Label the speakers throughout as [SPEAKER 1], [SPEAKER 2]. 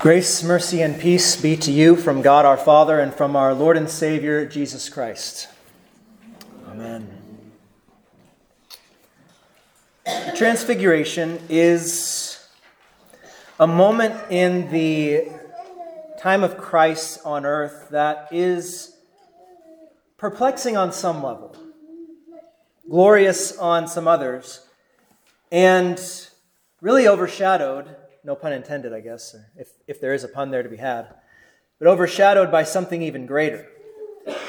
[SPEAKER 1] Grace, mercy, and peace be to you from God our Father and from our Lord and Savior, Jesus Christ. Amen. The Transfiguration is a moment in the time of Christ on earth that is perplexing on some level, glorious on some others, and really overshadowed no pun intended, I guess, if, if there is a pun there to be had, but overshadowed by something even greater.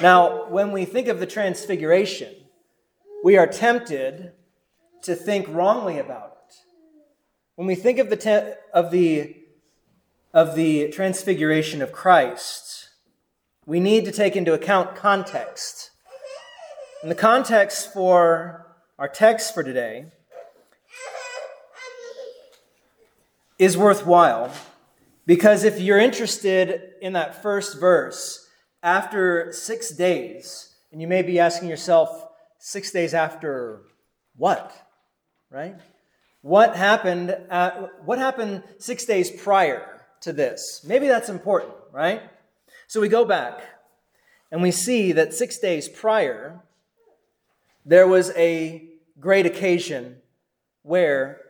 [SPEAKER 1] Now, when we think of the transfiguration, we are tempted to think wrongly about it. When we think of the, te- of the, of the transfiguration of Christ, we need to take into account context. And the context for our text for today is worthwhile because if you're interested in that first verse, after six days, and you may be asking yourself, six days after what? Right? What happened, at, what happened six days prior to this? Maybe that's important, right? So we go back and we see that six days prior, there was a great occasion where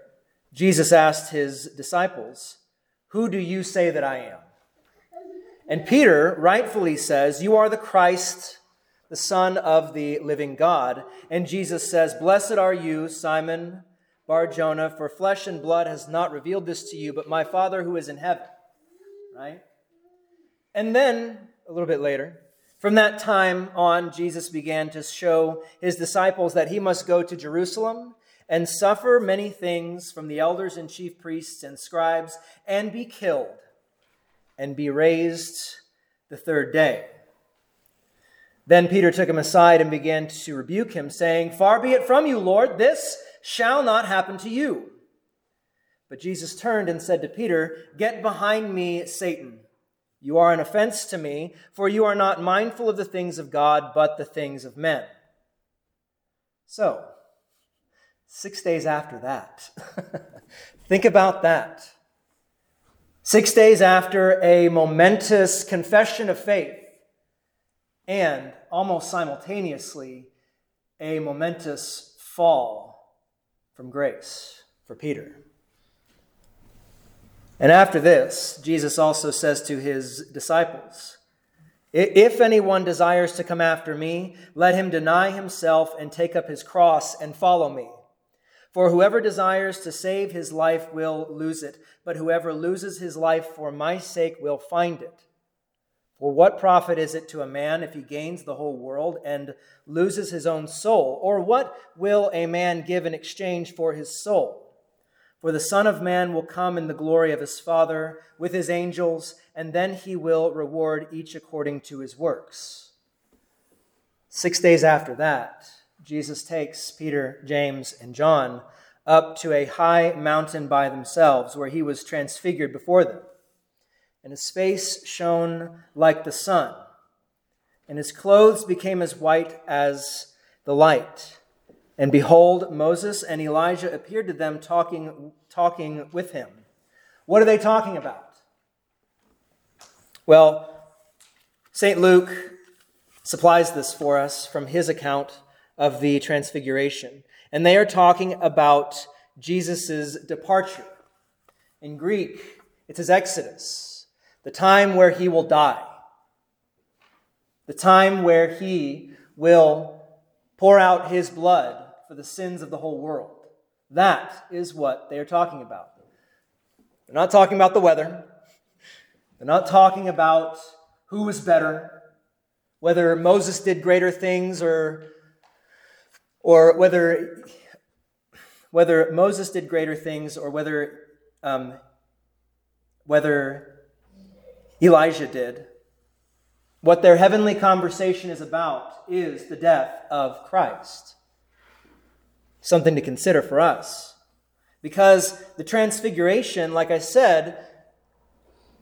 [SPEAKER 1] Jesus asked his disciples, Who do you say that I am? And Peter rightfully says, You are the Christ, the Son of the living God. And Jesus says, Blessed are you, Simon Bar Jonah, for flesh and blood has not revealed this to you, but my Father who is in heaven. Right? And then, a little bit later, from that time on, Jesus began to show his disciples that he must go to Jerusalem and suffer many things from the elders and chief priests and scribes, and be killed, and be raised the third day. Then Peter took him aside and began to rebuke him, saying, Far be it from you, Lord, this shall not happen to you. But Jesus turned and said to Peter, Get behind me, Satan. You are an offense to me, for you are not mindful of the things of God, but the things of men. So, Six days after that. Think about that. Six days after a momentous confession of faith, and almost simultaneously, a momentous fall from grace for Peter. And after this, Jesus also says to his disciples, If anyone desires to come after me, let him deny himself and take up his cross and follow me. For whoever desires to save his life will lose it, but whoever loses his life for my sake will find it. For what profit is it to a man if he gains the whole world and loses his own soul? Or what will a man give in exchange for his soul? For the Son of Man will come in the glory of his Father with his angels, and then he will reward each according to his works. Six days after that, Jesus takes Peter, James, and John up to a high mountain by themselves where he was transfigured before them. And his face shone like the sun, and his clothes became as white as the light. And behold, Moses and Elijah appeared to them talking, talking with him. What are they talking about? Well, St. Luke supplies this for us from his account of the Transfiguration. And they are talking about Jesus' departure. In Greek, it's his exodus, the time where he will die, the time where he will pour out his blood for the sins of the whole world. That is what they are talking about. They're not talking about the weather. They're not talking about who was better, whether Moses did greater things or or whether, whether Moses did greater things or whether, um, whether Elijah did. What their heavenly conversation is about is the death of Christ. Something to consider for us. Because the transfiguration, like I said,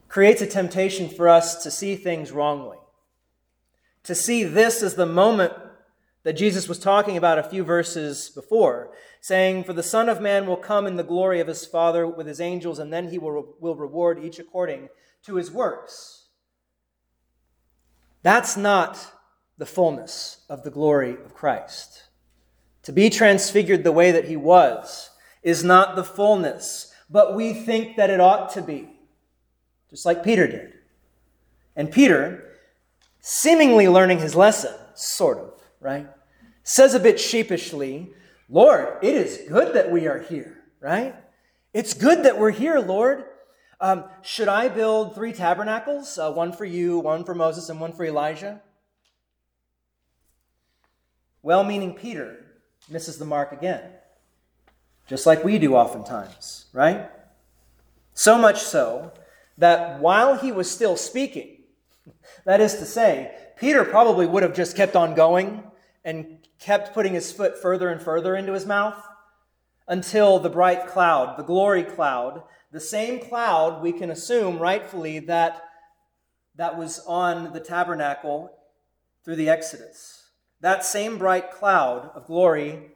[SPEAKER 1] creates a temptation for us to see things wrongly. To see this as the moment that Jesus was talking about a few verses before, saying, For the Son of Man will come in the glory of his Father with his angels, and then he will, will reward each according to his works. That's not the fullness of the glory of Christ. To be transfigured the way that he was is not the fullness, but we think that it ought to be, just like Peter did. And Peter, seemingly learning his lesson, sort of, right, says a bit sheepishly, Lord, it is good that we are here, right? It's good that we're here, Lord. Um, should I build three tabernacles, uh, one for you, one for Moses, and one for Elijah? Well meaning Peter misses the mark again, just like we do oftentimes, right? So much so that while he was still speaking, that is to say, Peter probably would have just kept on going and kept putting his foot further and further into his mouth until the bright cloud, the glory cloud, the same cloud we can assume rightfully that that was on the tabernacle through the Exodus. That same bright cloud of glory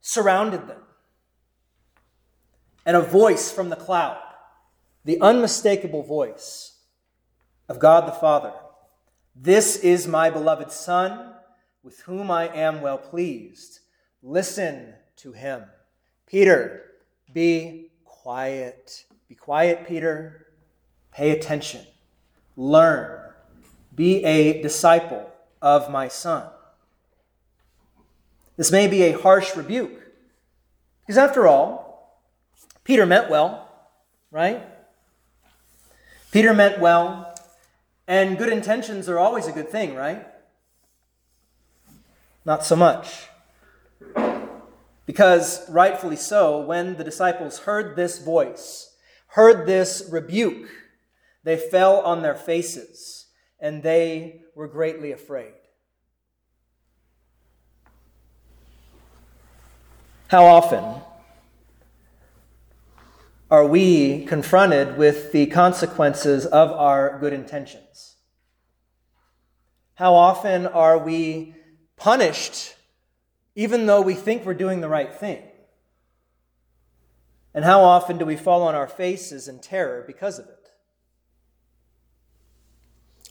[SPEAKER 1] surrounded them. And a voice from the cloud, the unmistakable voice of God the Father. This is my beloved Son, with whom I am well pleased. Listen to him. Peter, be quiet. Be quiet, Peter. Pay attention. Learn. Be a disciple of my son. This may be a harsh rebuke, because after all, Peter meant well, right? Peter meant well, and good intentions are always a good thing, right? Not so much. Because, rightfully so, when the disciples heard this voice, heard this rebuke, they fell on their faces and they were greatly afraid. How often are we confronted with the consequences of our good intentions? How often are we punished even though we think we're doing the right thing? And how often do we fall on our faces in terror because of it?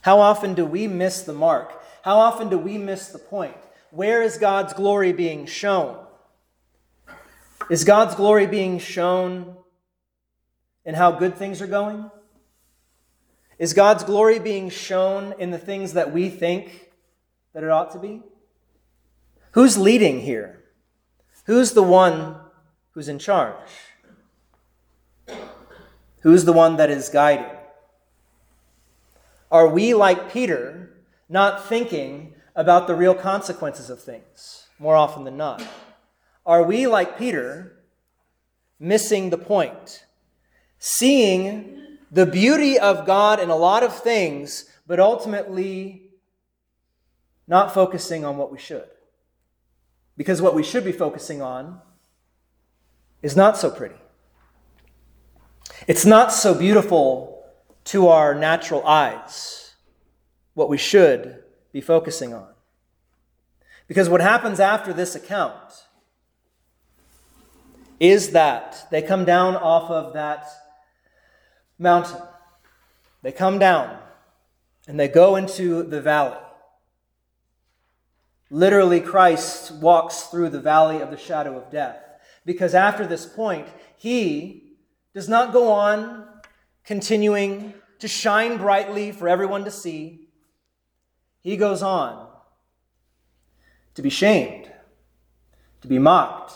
[SPEAKER 1] How often do we miss the mark? How often do we miss the point? Where is God's glory being shown? Is God's glory being shown in how good things are going? Is God's glory being shown in the things that we think that it ought to be? Who's leading here? Who's the one who's in charge? Who's the one that is guiding? Are we like Peter, not thinking about the real consequences of things more often than not? Are we like Peter, missing the point? Seeing the beauty of God in a lot of things, but ultimately not focusing on what we should? Because what we should be focusing on is not so pretty. It's not so beautiful to our natural eyes, what we should be focusing on. Because what happens after this account is that they come down off of that mountain. They come down and they go into the valley. Literally, Christ walks through the valley of the shadow of death. Because after this point, he does not go on continuing to shine brightly for everyone to see. He goes on to be shamed, to be mocked,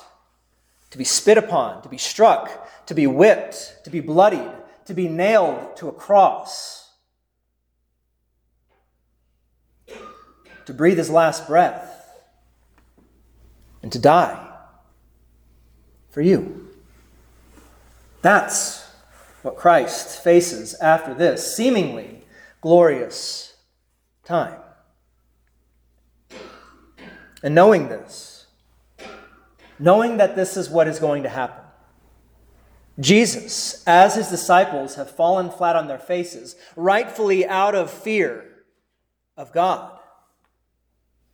[SPEAKER 1] to be spit upon, to be struck, to be whipped, to be bloodied, to be nailed to a cross. To breathe his last breath and to die for you. That's what Christ faces after this seemingly glorious time. And knowing this, knowing that this is what is going to happen, Jesus, as his disciples have fallen flat on their faces, rightfully out of fear of God,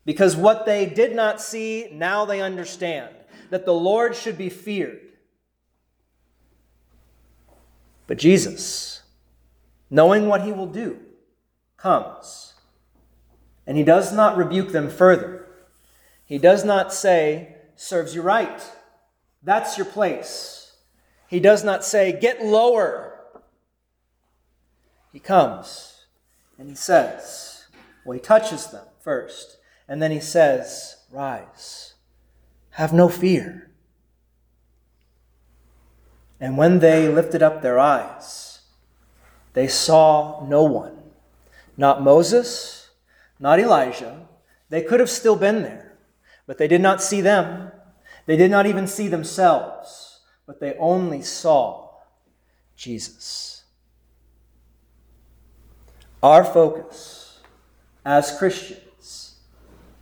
[SPEAKER 1] because what they did not see, now they understand that the Lord should be feared. But Jesus, knowing what he will do, comes. And he does not rebuke them further. He does not say, serves you right. That's your place. He does not say, get lower. He comes and he says, well, he touches them first, and then he says, rise. Have no fear. And when they lifted up their eyes, they saw no one. Not Moses, not Elijah. They could have still been there, but they did not see them. They did not even see themselves, but they only saw Jesus. Our focus as Christians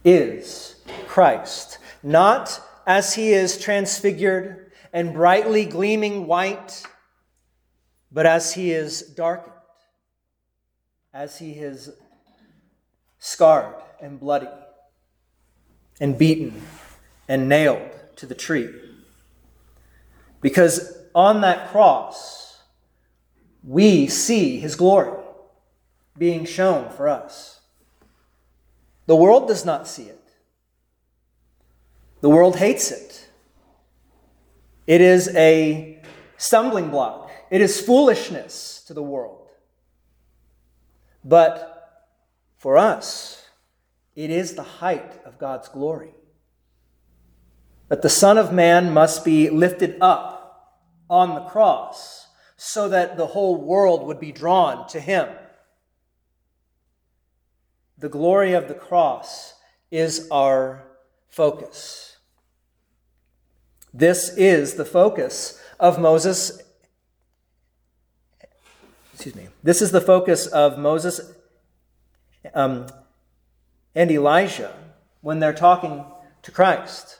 [SPEAKER 1] is Christ, not as he is transfigured and brightly gleaming white, but as he is darkened, as he is scarred and bloody and beaten and nailed to the tree. Because on that cross, we see his glory being shown for us. The world does not see it, the world hates it. It is a stumbling block, it is foolishness to the world. But for us, it is the height of God's glory. That the Son of Man must be lifted up on the cross so that the whole world would be drawn to him. The glory of the cross is our focus. This is the focus of Moses. Excuse me. This is the focus of Moses um, and Elijah when they're talking to Christ.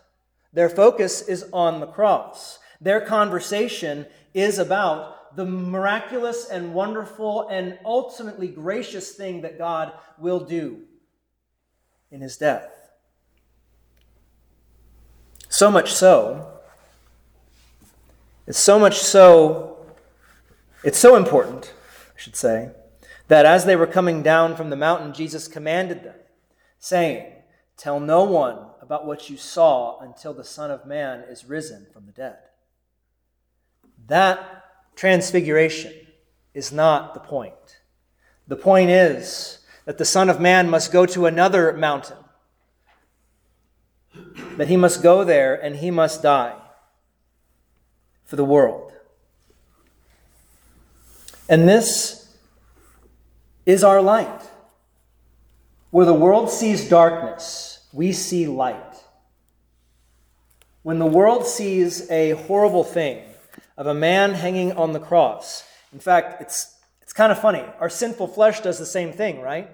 [SPEAKER 1] Their focus is on the cross. Their conversation is about the miraculous and wonderful and ultimately gracious thing that God will do in his death. So much so it's so much so, it's so important, I should say, that as they were coming down from the mountain, Jesus commanded them, saying, Tell no one about what you saw until the Son of Man is risen from the dead. That transfiguration is not the point. The point is that the Son of Man must go to another mountain, that he must go there and he must die for the world. And this is our light. Where the world sees darkness, we see light. When the world sees a horrible thing of a man hanging on the cross, in fact, it's, it's kind of funny. Our sinful flesh does the same thing, right?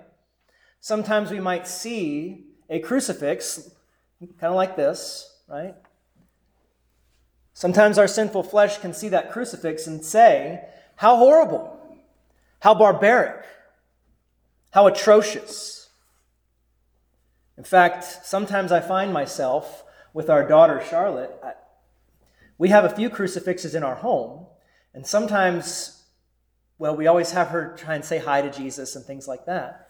[SPEAKER 1] Sometimes we might see a crucifix, kind of like this, right? Sometimes our sinful flesh can see that crucifix and say, How horrible! How barbaric! How atrocious! In fact, sometimes I find myself with our daughter Charlotte. We have a few crucifixes in our home, and sometimes, well, we always have her try and say hi to Jesus and things like that.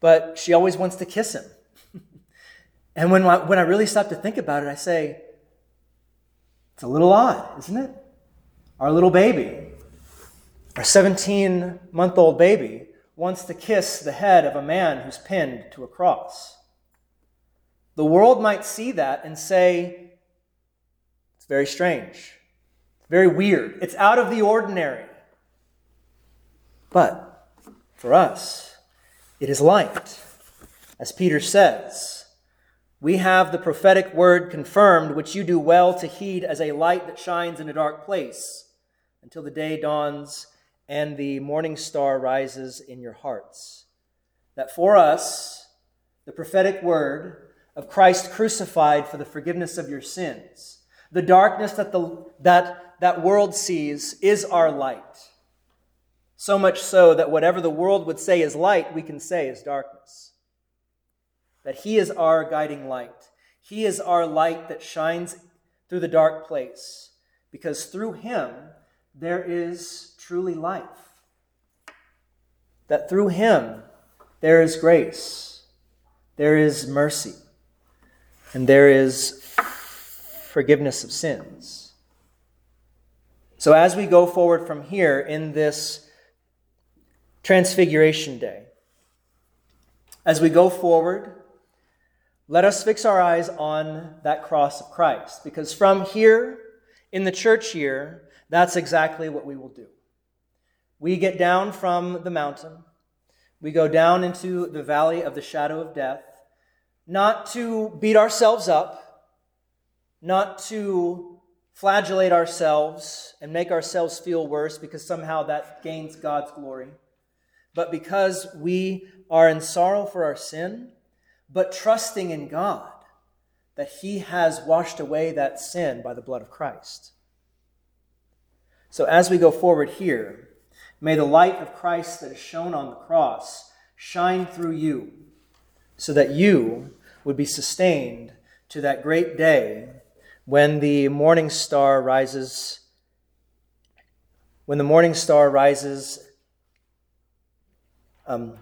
[SPEAKER 1] But she always wants to kiss him. and when I, when I really stop to think about it, I say, it's a little odd, isn't it? Our little baby, our 17 month old baby, wants to kiss the head of a man who's pinned to a cross. The world might see that and say, it's very strange, very weird, it's out of the ordinary. But for us, it is light. As Peter says, we have the prophetic word confirmed, which you do well to heed as a light that shines in a dark place until the day dawns and the morning star rises in your hearts. That for us, the prophetic word of Christ crucified for the forgiveness of your sins, the darkness that the, that, that world sees is our light. So much so that whatever the world would say is light, we can say is darkness that He is our guiding light. He is our light that shines through the dark place, because through Him there is truly life. that through him there is grace, there is mercy, and there is forgiveness of sins. So, as we go forward from here in this Transfiguration Day, as we go forward, let us fix our eyes on that cross of Christ, because from here in the church year, that's exactly what we will do. We get down from the mountain, we go down into the valley of the shadow of death, not to beat ourselves up, not to flagellate ourselves and make ourselves feel worse because somehow that gains God's glory, but because we are in sorrow for our sin, but trusting in God that He has washed away that sin by the blood of Christ. So as we go forward here, may the light of Christ that is shown on the cross shine through you so that you would be sustained to that great day when the morning star rises when the morning star rises um,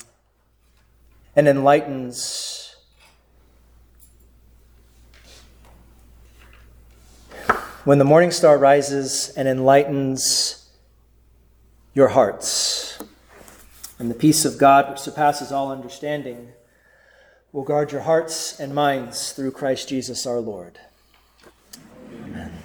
[SPEAKER 1] and enlightens when the morning star rises and enlightens your hearts and the peace of god which surpasses all understanding will guard your hearts and minds through christ jesus our lord Amen.